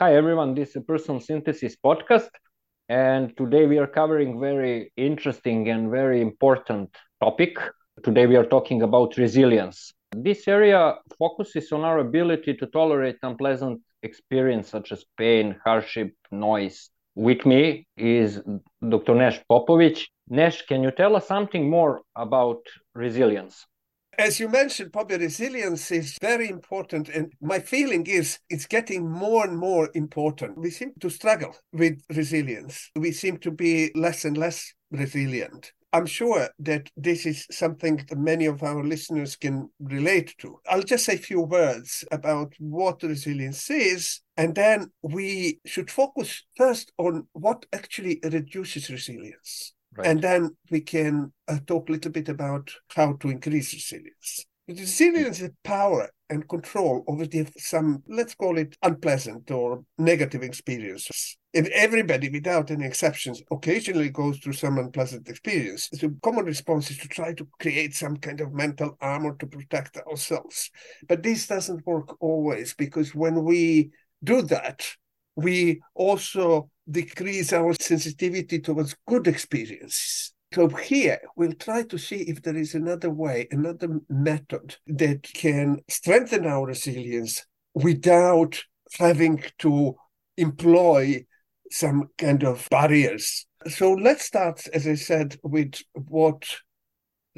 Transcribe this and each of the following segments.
Hi everyone, this is Personal Synthesis podcast, and today we are covering very interesting and very important topic. Today we are talking about resilience. This area focuses on our ability to tolerate unpleasant experience such as pain, hardship, noise. With me is Dr. Nesh Popovic. Nesh, can you tell us something more about resilience? As you mentioned, public resilience is very important. And my feeling is it's getting more and more important. We seem to struggle with resilience. We seem to be less and less resilient. I'm sure that this is something that many of our listeners can relate to. I'll just say a few words about what resilience is, and then we should focus first on what actually reduces resilience. Right. And then we can uh, talk a little bit about how to increase resilience. Resilience is power and control over the, some, let's call it unpleasant or negative experiences. And everybody, without any exceptions, occasionally goes through some unpleasant experience. The common response is to try to create some kind of mental armor to protect ourselves. But this doesn't work always because when we do that, we also decrease our sensitivity towards good experiences. So here we'll try to see if there is another way, another method that can strengthen our resilience without having to employ some kind of barriers. So let's start, as I said, with what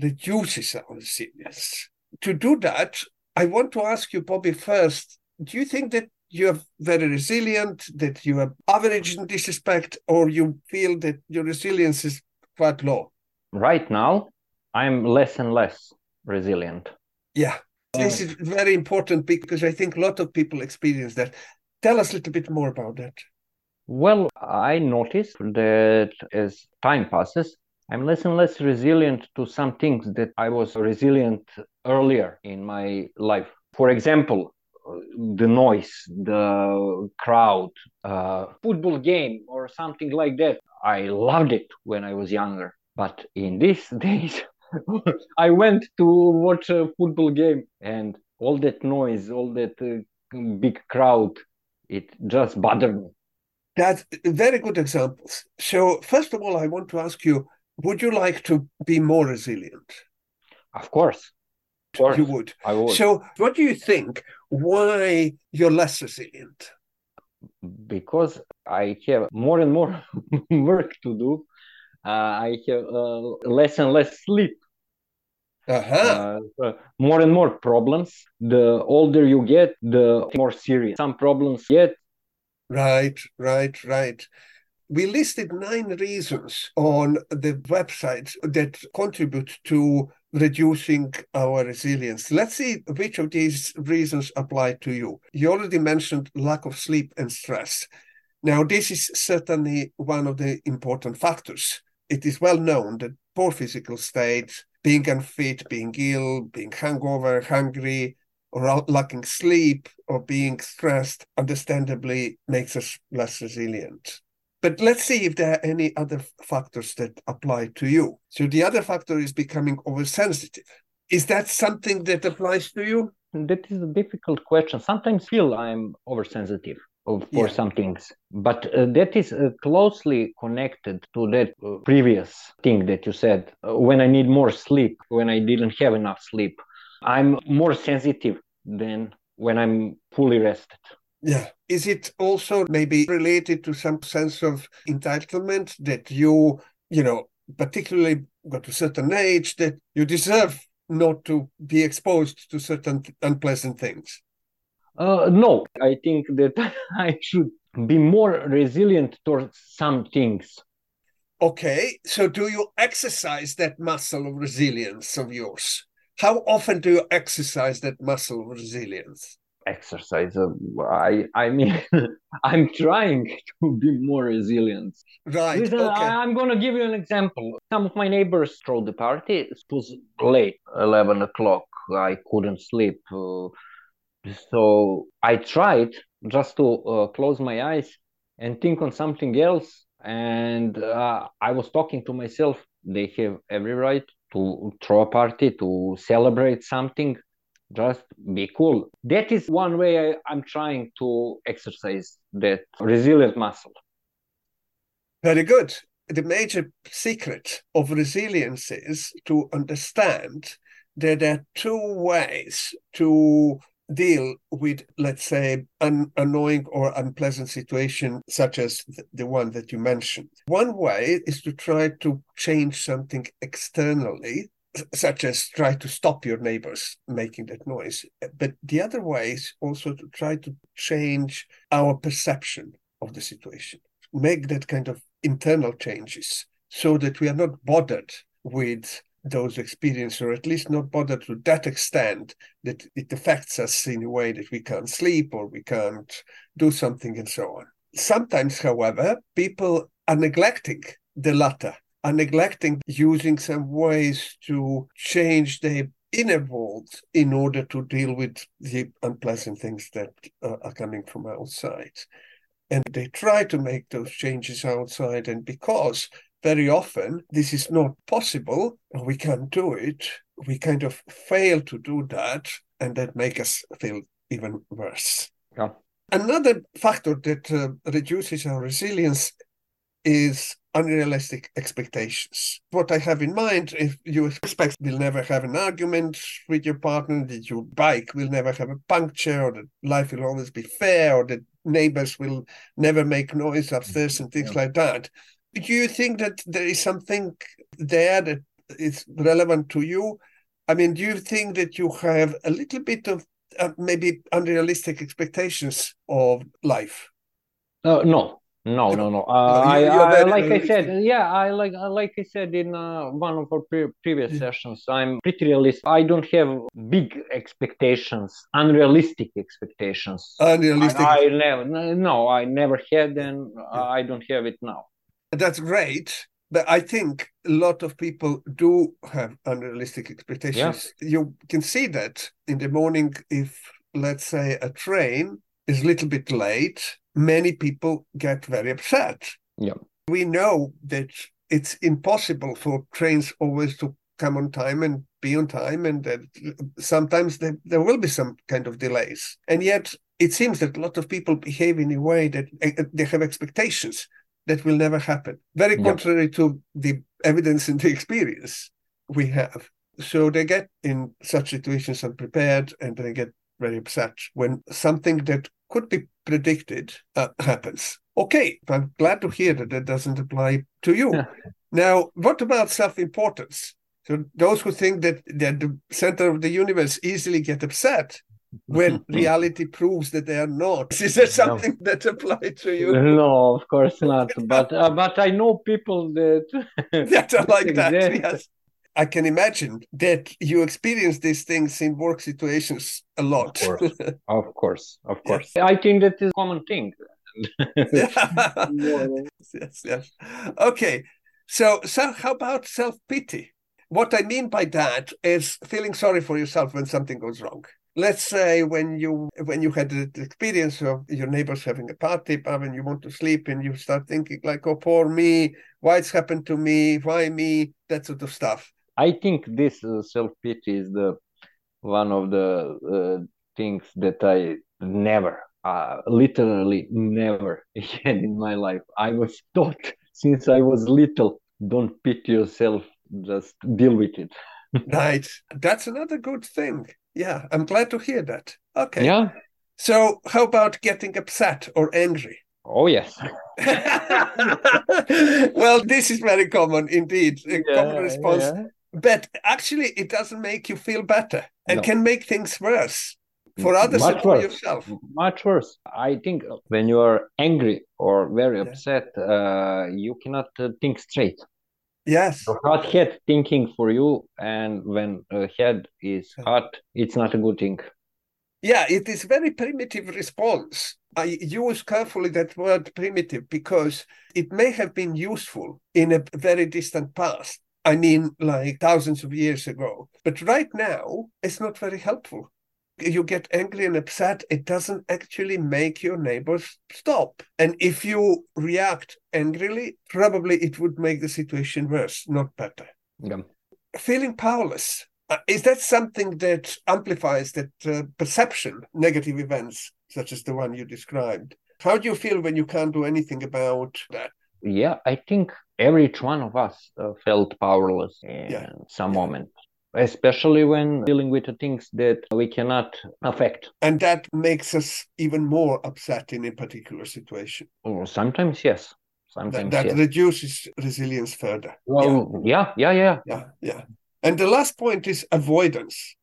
reduces our resilience. To do that, I want to ask you, Bobby, first, do you think that you're very resilient, that you are average in this respect, or you feel that your resilience is quite low? Right now, I'm less and less resilient. Yeah, this is very important because I think a lot of people experience that. Tell us a little bit more about that. Well, I noticed that as time passes, I'm less and less resilient to some things that I was resilient earlier in my life. For example, the noise, the crowd, uh, football game or something like that. I loved it when I was younger, but in these days, I went to watch a football game and all that noise, all that uh, big crowd, it just bothered me. That's very good examples. So, first of all, I want to ask you would you like to be more resilient? Of course. Course. You would. I would. So, what do you think? why you're less resilient? Because I have more and more work to do. Uh, I have uh, less and less sleep. Uh-huh. Uh, more and more problems. The older you get, the more serious some problems get. Right, right, right we listed nine reasons on the website that contribute to reducing our resilience. Let's see which of these reasons apply to you. You already mentioned lack of sleep and stress. Now, this is certainly one of the important factors. It is well known that poor physical state, being unfit, being ill, being hungover, hungry, or lacking sleep, or being stressed, understandably makes us less resilient. But let's see if there are any other factors that apply to you. So the other factor is becoming oversensitive. Is that something that applies to you? That is a difficult question. Sometimes feel I'm oversensitive for yeah. some things, but uh, that is uh, closely connected to that uh, previous thing that you said. Uh, when I need more sleep, when I didn't have enough sleep, I'm more sensitive than when I'm fully rested. Yeah. Is it also maybe related to some sense of entitlement that you, you know, particularly got to a certain age that you deserve not to be exposed to certain unpleasant things? Uh, no, I think that I should be more resilient towards some things. Okay, so do you exercise that muscle of resilience of yours? How often do you exercise that muscle of resilience? Exercise. I i mean i'm trying to be more resilient. Right Listen, okay. I, am gonna give you an example. Some of my neighbors throw the party it was late 11 o'clock. I couldn't sleep uh, so i tried just to uh, close my eyes and think on something else. And uh, i was talking to myself. They have every right to throw a party to celebrate something just be cool. That is one way I, I'm trying to exercise that resilient muscle. Very good. The major secret of resilience is to understand that there are two ways to deal with, let's say, an annoying or unpleasant situation, such as the one that you mentioned. One way is to try to change something externally, such as try to stop your neighbors making that noise. But the other way is also to try to change our perception of the situation, make that kind of internal changes so that we are not bothered with those experiences, or at least not bothered to that extent that it affects us in a way that we can't sleep or we can't do something and so on. Sometimes, however, people are neglecting the latter, are neglecting using some ways to change their inner world in order to deal with the unpleasant things that uh, are coming from outside. And they try to make those changes outside, and because very often this is not possible we can't do it we kind of fail to do that and that make us feel even worse yeah. another factor that uh, reduces our resilience is unrealistic expectations. What I have in mind, if you expect you'll never have an argument with your partner, that your bike will never have a puncture, or that life will always be fair, or that neighbors will never make noise upstairs and things yeah. like that, do you think that there is something there that is relevant to you? I mean, do you think that you have a little bit of uh, maybe unrealistic expectations of life? Uh, no, no, no, no. Uh, I, I, like I said, yeah, I like like I said in uh, one of our pre- previous yeah. sessions. I'm pretty realistic. I don't have big expectations, unrealistic expectations. Unrealistic. I, I never, no, I never had, and yeah. I don't have it now that's great but i think a lot of people do have unrealistic expectations yeah. you can see that in the morning if let's say a train is a little bit late many people get very upset yeah we know that it's impossible for trains always to come on time and be on time and that sometimes there, there will be some kind of delays and yet it seems that a lot of people behave in a way that uh, they have expectations that will never happen. Very yeah. contrary to the evidence and the experience we have. So they get in such situations unprepared and they get very upset when something that could be predicted uh, happens. Okay, I'm glad to hear that that doesn't apply to you. Yeah. Now, what about self importance? So, those who think that, that the center of the universe easily get upset when reality proves that they are not. Is there something no. that applies to you? No, of course not. but uh, but I know people that that are like that. Yes. I can imagine that you experience these things in work situations a lot. Of course, of course, of course. Yes. I think that is a common thing. yes, yes. Okay. So, so how about self pity? What I mean by that is feeling sorry for yourself when something goes wrong let's say when you when you had the experience of your neighbors having a party and you want to sleep and you start thinking like oh poor me why it's happened to me why me that sort of stuff i think this uh, self-pity is the one of the uh, things that i never uh, literally never had in my life i was taught since i was little don't pity yourself just deal with it right that's another good thing yeah, I'm glad to hear that. Okay. Yeah. So, how about getting upset or angry? Oh, yes. well, this is very common indeed, a yeah, common response. Yeah. But actually, it doesn't make you feel better and no. can make things worse for others Much and for worse. yourself. Much worse. I think when you are angry or very yeah. upset, uh, you cannot uh, think straight. Yes. So hot head thinking for you, and when a head is hot, it's not a good thing. Yeah, it is very primitive response. I use carefully that word primitive because it may have been useful in a very distant past. I mean, like thousands of years ago. But right now, it's not very helpful you get angry and upset, it doesn't actually make your neighbors stop. And if you react angrily, probably it would make the situation worse, not better. Yeah. Feeling powerless. Uh, is that something that amplifies that uh, perception, negative events such as the one you described? How do you feel when you can't do anything about that? Yeah, I think every one of us uh, felt powerless in yeah. some yeah. moment especially when dealing with the things that we cannot affect. And that makes us even more upset in a particular situation. Oh, sometimes, yes. Sometimes that, that yes. reduces resilience further. Well, yeah. yeah, yeah, yeah. Yeah, yeah. And the last point is avoidance.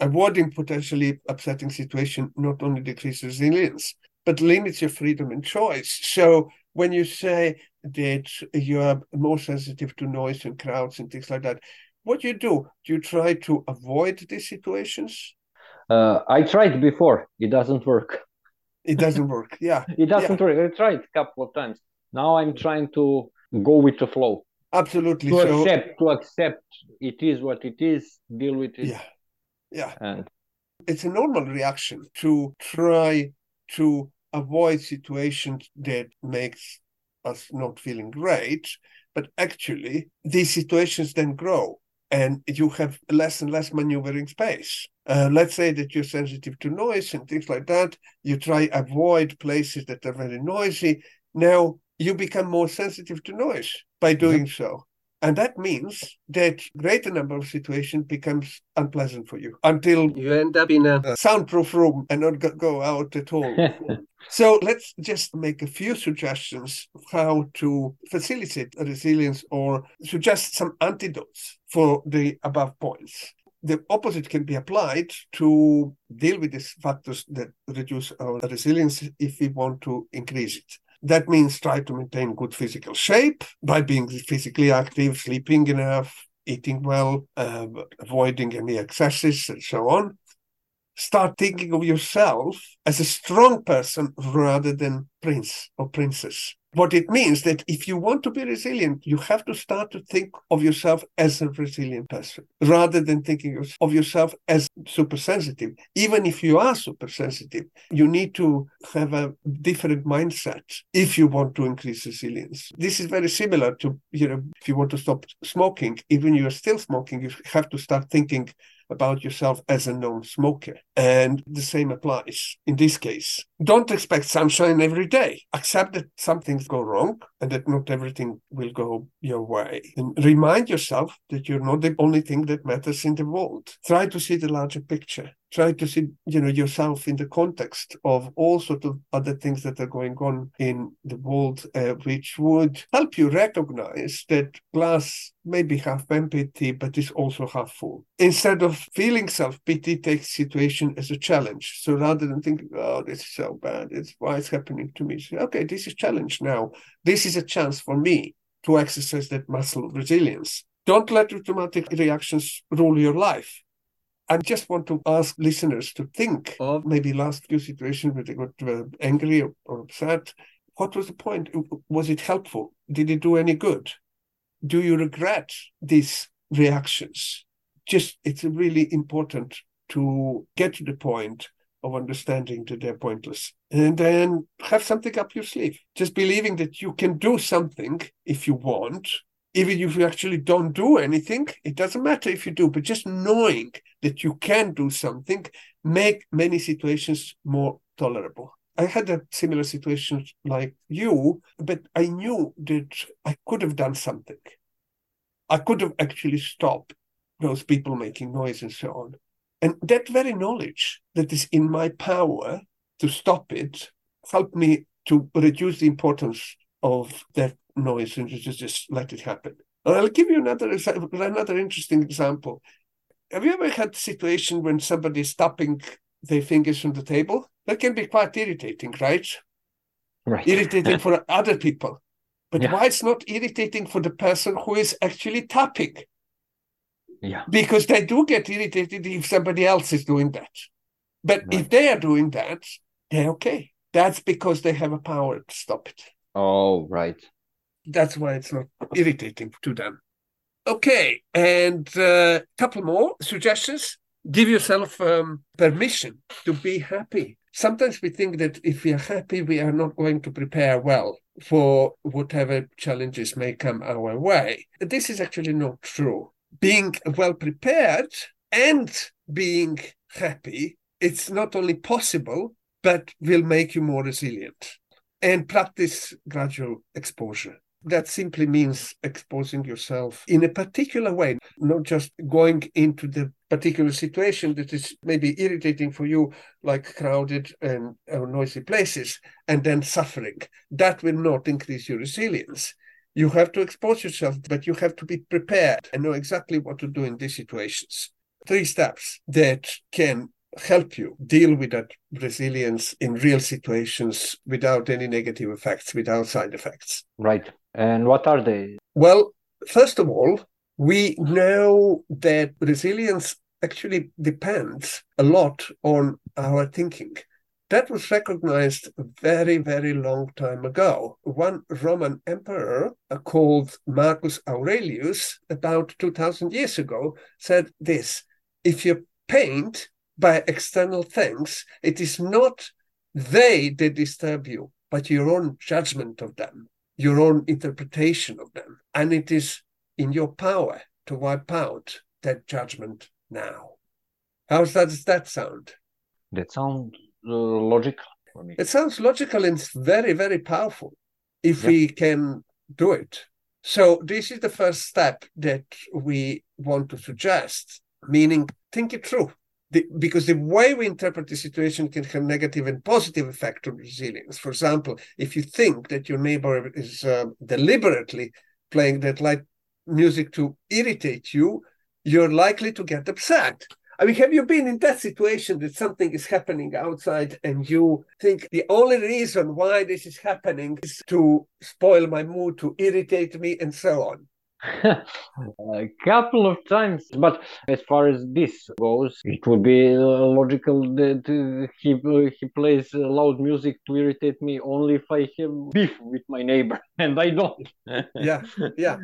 Avoiding potentially upsetting situation not only decreases resilience, but limits your freedom and choice. So when you say that you are more sensitive to noise and crowds and things like that, what do you do? Do you try to avoid these situations? Uh, I tried before. It doesn't work. It doesn't work. Yeah. it doesn't yeah. work. I tried a couple of times. Now I'm trying to go with the flow. Absolutely. To so, accept, to accept it is what it is, deal with it. Yeah. Yeah. And it's a normal reaction to try to avoid situations that makes us not feeling great but actually these situations then grow and you have less and less maneuvering space. Uh, let's say that you're sensitive to noise and things like that. You try avoid places that are very noisy. Now you become more sensitive to noise by doing mm-hmm. so. And that means that greater number of situations becomes unpleasant for you until you end up in a soundproof room and not go out at all. so let's just make a few suggestions how to facilitate resilience or suggest some antidotes for the above points. The opposite can be applied to deal with these factors that reduce our resilience if we want to increase it. That means try to maintain good physical shape by being physically active, sleeping enough, eating well, uh, avoiding any excesses, and so on. Start thinking of yourself as a strong person rather than prince or princess what it means that if you want to be resilient, you have to start to think of yourself as a resilient person rather than thinking of yourself as super sensitive. Even if you are super sensitive, you need to have a different mindset if you want to increase resilience. This is very similar to, you know, if you want to stop smoking, even you're still smoking, you have to start thinking about yourself as a non smoker. And the same applies in this case. Don't expect sunshine every day. Accept that some things go wrong and that not everything will go your way. And remind yourself that you're not the only thing that matters in the world. Try to see the larger picture. Try to see you know yourself in the context of all sort of other things that are going on in the world uh, which would help you recognize that glass may be half empty but is also half full. Instead of feeling self-pity take situation as a challenge. So rather than thinking oh this is so bad. It's why it's happening to me? Say, okay this is challenge now this is a chance for me to exercise that muscle resilience don't let automatic reactions rule your life I just want to ask listeners to think of maybe last few situations where they got angry or, or upset. What was the point? Was it helpful? Did it do any good? Do you regret these reactions? Just, it's really important to get to the point of understanding that they're pointless. And then have something up your sleeve. Just believing that you can do something if you want even if you actually don't do anything, it doesn't matter if you do, but just knowing that you can do something make many situations more tolerable. I had a similar situation like you, but I knew that I could have done something. I could have actually stopped those people making noise and so on. And that very knowledge that is in my power to stop it helped me to reduce the importance of that noise and just, just let it happen. And I'll give you another another interesting example. Have you ever had a situation when somebody is stopping their fingers on the table? That can be quite irritating, right? Right. Irritating for other people. But yeah. why it's not irritating for the person who is actually tapping? Yeah. Because they do get irritated if somebody else is doing that. But right. if they are doing that, they're okay. That's because they have a power to stop it. Oh, right. That's why it's not irritating to them. Okay, and a uh, couple more suggestions. Give yourself um, permission to be happy. Sometimes we think that if we are happy, we are not going to prepare well for whatever challenges may come our way. This is actually not true. Being well prepared and being happy, it's not only possible, but will make you more resilient. And practice gradual exposure. That simply means exposing yourself in a particular way, not just going into the particular situation that is maybe irritating for you, like crowded and noisy places, and then suffering. That will not increase your resilience. You have to expose yourself, but you have to be prepared and know exactly what to do in these situations. Three steps that can help you deal with that resilience in real situations without any negative effects, without side effects. Right. And what are they? Well, first of all, we know that resilience actually depends a lot on our thinking. That was recognized very, very long time ago. One Roman emperor uh, called Marcus Aurelius, about 2000 years ago, said this if you paint by external things, it is not they that disturb you, but your own judgment of them, your own interpretation of them. And it is in your power to wipe out that judgment now. How does that sound? That sounds logical for me. It sounds logical and very, very powerful if yeah. we can do it. So, this is the first step that we want to suggest, meaning think it through. The, because the way we interpret the situation can have negative and positive effect on resilience. For example, if you think that your neighbor is uh, deliberately playing that light music to irritate you, you're likely to get upset. I mean, have you been in that situation that something is happening outside and you think the only reason why this is happening is to spoil my mood, to irritate me, and so on? a couple of times but as far as this goes it would be logical that uh, he he plays loud music to irritate me only if i have beef with my neighbor and i don't yeah yeah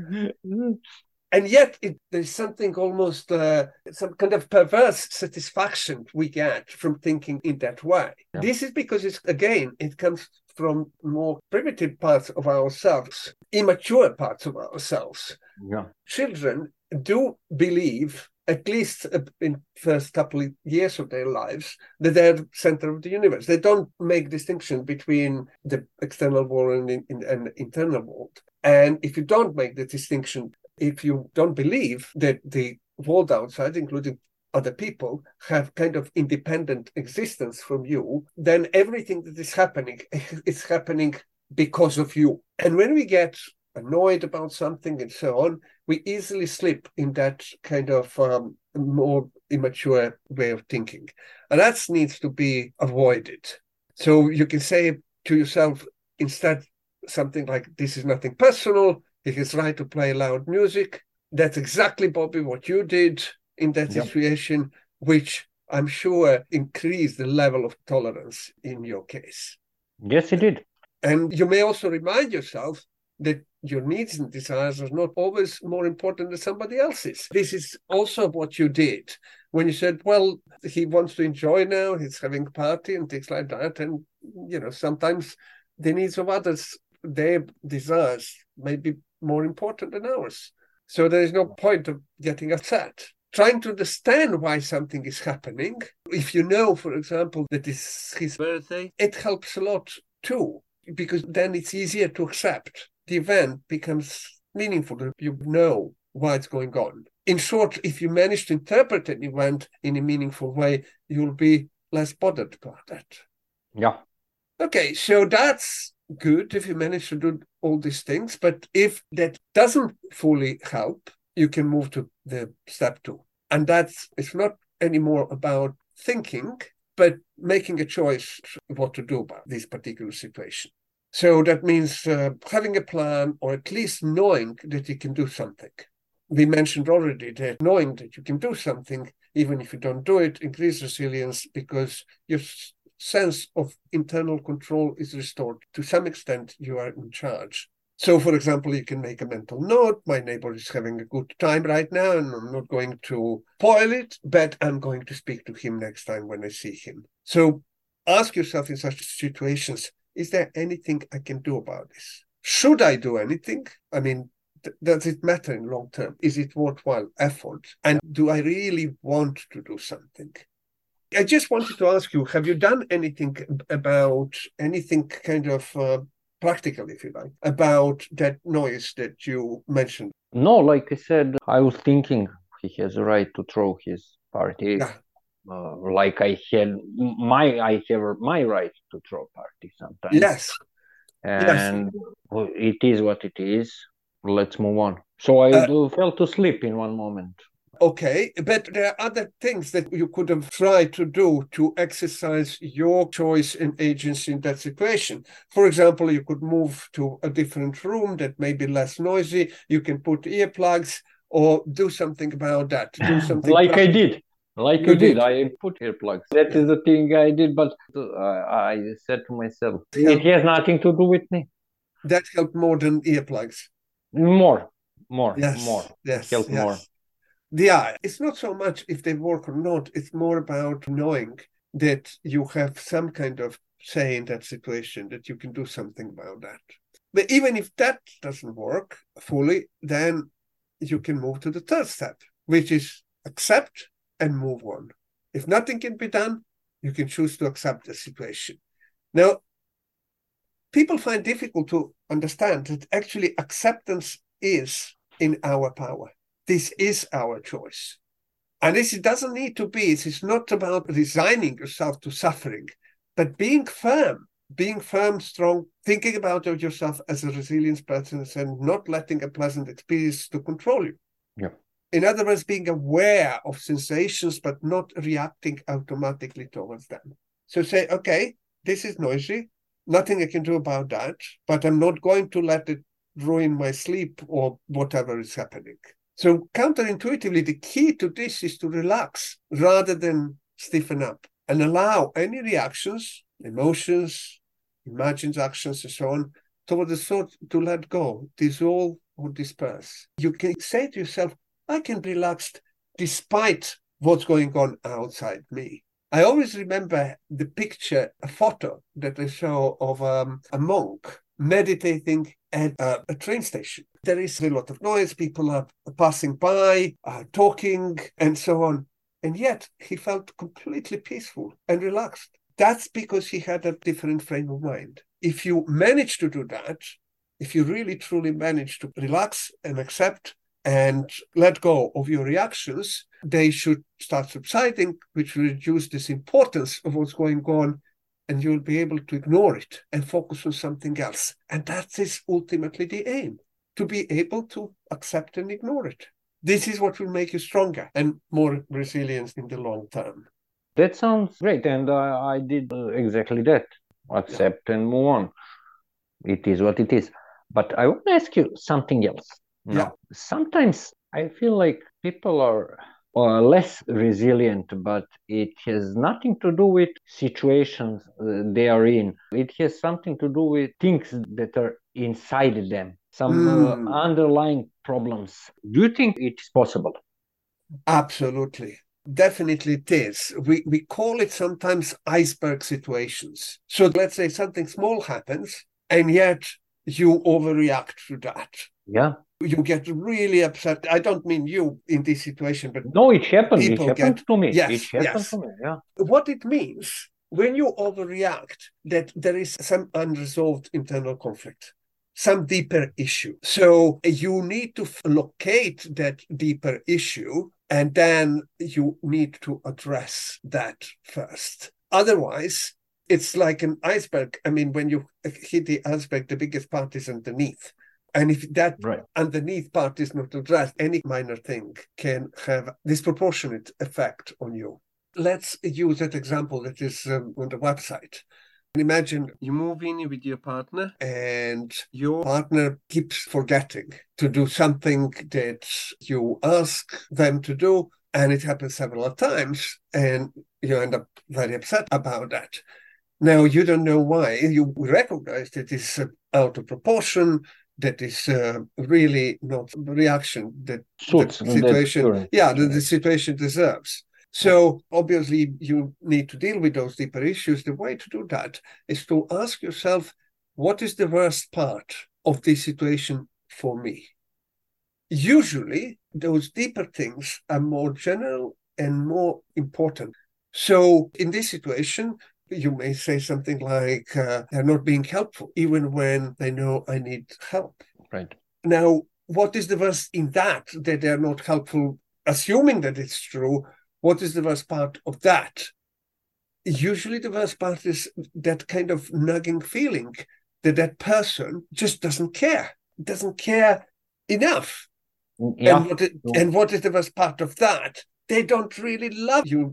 and yet it, there's something almost uh, some kind of perverse satisfaction we get from thinking in that way yeah. this is because it's again it comes from more primitive parts of ourselves immature parts of ourselves yeah. children do believe at least in first couple of years of their lives that they're the center of the universe they don't make distinction between the external world and, and internal world and if you don't make the distinction if you don't believe that the world outside, including other people, have kind of independent existence from you, then everything that is happening is happening because of you. And when we get annoyed about something and so on, we easily slip in that kind of um, more immature way of thinking. And that needs to be avoided. So you can say to yourself instead something like, This is nothing personal. He has right to play loud music. That's exactly, Bobby, what you did in that yep. situation, which I'm sure increased the level of tolerance in your case. Yes, it did. And you may also remind yourself that your needs and desires are not always more important than somebody else's. This is also what you did when you said, well, he wants to enjoy now, he's having a party and things like that. And, you know, sometimes the needs of others, their desires may be more important than ours. So there is no point of getting upset. Trying to understand why something is happening. If you know, for example, that it's his birthday, it helps a lot too, because then it's easier to accept. The event becomes meaningful. You know why it's going on. In short, if you manage to interpret an event in a meaningful way, you'll be less bothered about it. Yeah. Okay, so that's good if you manage to do all these things. But if that doesn't fully help, you can move to the step two. And that's it's not anymore about thinking, but making a choice what to do about this particular situation. So that means uh, having a plan or at least knowing that you can do something. We mentioned already that knowing that you can do something, even if you don't do it, increases resilience because you're sense of internal control is restored. To some extent, you are in charge. So, for example, you can make a mental note. My neighbor is having a good time right now, and I'm not going to spoil it, but I'm going to speak to him next time when I see him. So, ask yourself in such situations is there anything I can do about this? Should I do anything? I mean, does it matter in long term? Is it worthwhile effort? And do I really want to do something? I just wanted to ask you: Have you done anything about anything kind of uh, practical, if you like, about that noise that you mentioned? No, like I said, I was thinking he has a right to throw his party. Yeah. Uh, like I had my, I have my right to throw party sometimes. Yes. And it is what it is. Let's move on. So I Uh, fell sleep in one moment. Okay, but there are other things that you could have tried to do to exercise your choice and agency in that situation. For example, you could move to a different room that may be less noisy. You can put earplugs or do something about that. Do something like I did. Like You you did. did. I put earplugs. That is the thing I did, but uh, I said to myself, it has nothing to do with me. That helped more than earplugs. More, more, Yes, more. yes, helped yes. more. Yeah, it's not so much if they work or not. It's more about knowing that you have some kind of say in that situation, that you can do something about that. But even if that doesn't work fully, then you can move to the third step, which is accept and move on. If nothing can be done, you can choose to accept the situation. Now, people find difficult to understand that actually acceptance is in our power. This is our choice. And this it doesn't need to be, it is not about resigning yourself to suffering, but being firm, being firm, strong, thinking about yourself as a resilient person and not letting a pleasant experience to control you. Yeah. In other words, being aware of sensations, but not reacting automatically towards them. So say, okay, this is noisy. Nothing I can do about that, but I'm not going to let it ruin my sleep or whatever is happening. So counterintuitively, the key to this is to relax rather than stiffen up and allow any reactions, emotions, imagined actions, and so on, toward the thought to let go, dissolve or disperse. You can say to yourself, I can be relaxed despite what's going on outside me. I always remember the picture, a photo that I saw of um, a monk meditating at a, a, train station. There is a lot of noise, people are passing by, are talking, and so on. And yet he felt completely peaceful and relaxed. That's because he had a different frame of mind. If you manage to do that, if you really truly manage to relax and accept and let go of your reactions, they should start subsiding, which will reduce this importance of what's going on, and you'll be able to ignore it and focus on something else. And that is ultimately the aim to be able to accept and ignore it. This is what will make you stronger and more resilient in the long term. That sounds great. And uh, I did uh, exactly that accept yeah. and move on. It is what it is. But I want to ask you something else. Now, Yeah. sometimes I feel like people are uh, less resilient, but it has nothing to do with situations uh, they are in. It has something to do with things that are inside them, some Mm. uh, underlying problems. Do you think it's possible? Absolutely. Definitely it is. We we call it sometimes iceberg situations. So let's say something small happens and yet you overreact to that. Yeah. You get really upset. I don't mean you in this situation, but No, it happened. It happened get- to me. Yes, it happened yes. to me. Yeah. what it means when you overreact that there is some unresolved internal conflict some deeper issue so you need to locate that deeper issue and then you need to address that first otherwise it's like an iceberg i mean when you hit the iceberg the biggest part is underneath and if that Right. underneath part is not addressed any minor thing can have disproportionate effect on you let's use that example that is um, on the website. Imagine you move in with your partner and your partner keeps forgetting to do something that you ask them to do, and it happens several times, and you end up very upset about that. Now, you don't know why. You recognize that it's uh, out of proportion, that is uh, really not reaction that that situation current yeah situation. the situation deserves so obviously you need to deal with those deeper issues the way to do that is to ask yourself what is the worst part of this situation for me usually those deeper things are more general and more important. So in this situation, you may say something like, uh, they're not being helpful, even when they know I need help. Right. Now, what is the worst in that, that they're not helpful, assuming that it's true? What is the worst part of that? Usually, the worst part is that kind of nagging feeling that that person just doesn't care, doesn't care enough. Yeah. And, what it, and what is the worst part of that? They don't really love you.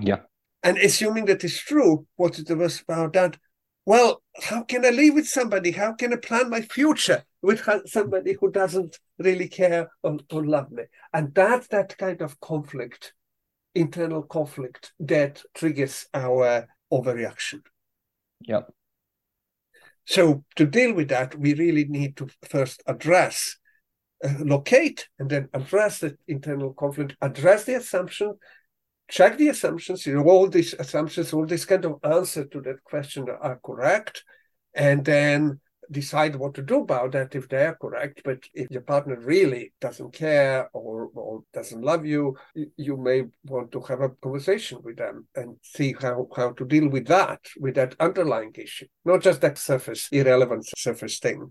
Yeah. And assuming that is true, what is the worst about that? Well, how can I live with somebody? How can I plan my future with somebody who doesn't really care or, or love me? And that's that kind of conflict, internal conflict, that triggers our overreaction. Yeah. So to deal with that, we really need to first address, uh, locate, and then address the internal conflict, address the assumption, check the assumptions, you know, all these assumptions, all this kind of answer to that question are correct, and then decide what to do about that if they are correct. But if your partner really doesn't care or, or doesn't love you, you may want to have a conversation with them and see how, how to deal with that, with that underlying issue, not just that surface, irrelevant surface thing.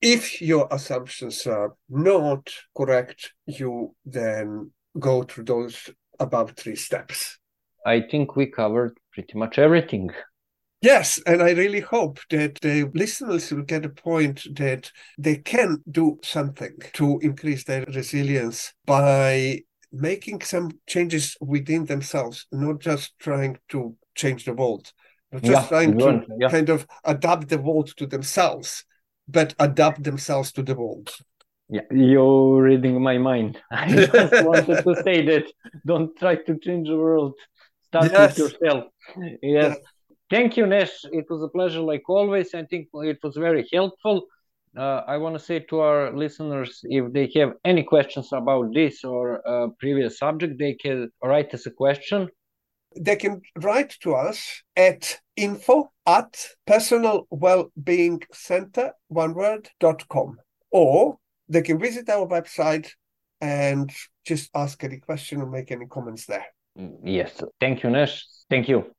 If your assumptions are not correct, you then go through those above three steps. I think we covered pretty much everything. Yes, and I really hope that the listeners will get a point that they can do something to increase their resilience by making some changes within themselves, not just trying to change the world, not just Yeah, trying to yeah. kind of adapt the world to themselves, but adapt themselves to the world. Yeah, you're reading my mind. I just wanted to say that don't try to change the world. Start Yes. with yourself. Yes. Thank you, Nesh. It was a pleasure, like always. I think it was very helpful. Uh, I want to say to our listeners, if they have any questions about this or uh, previous subject, they can write us a question. they can write to us at info at personalwellbeingcenter, one word, dot com. Or they can visit our website and just ask any question or make any comments there. Yes. Thank you, Nesh. Thank you.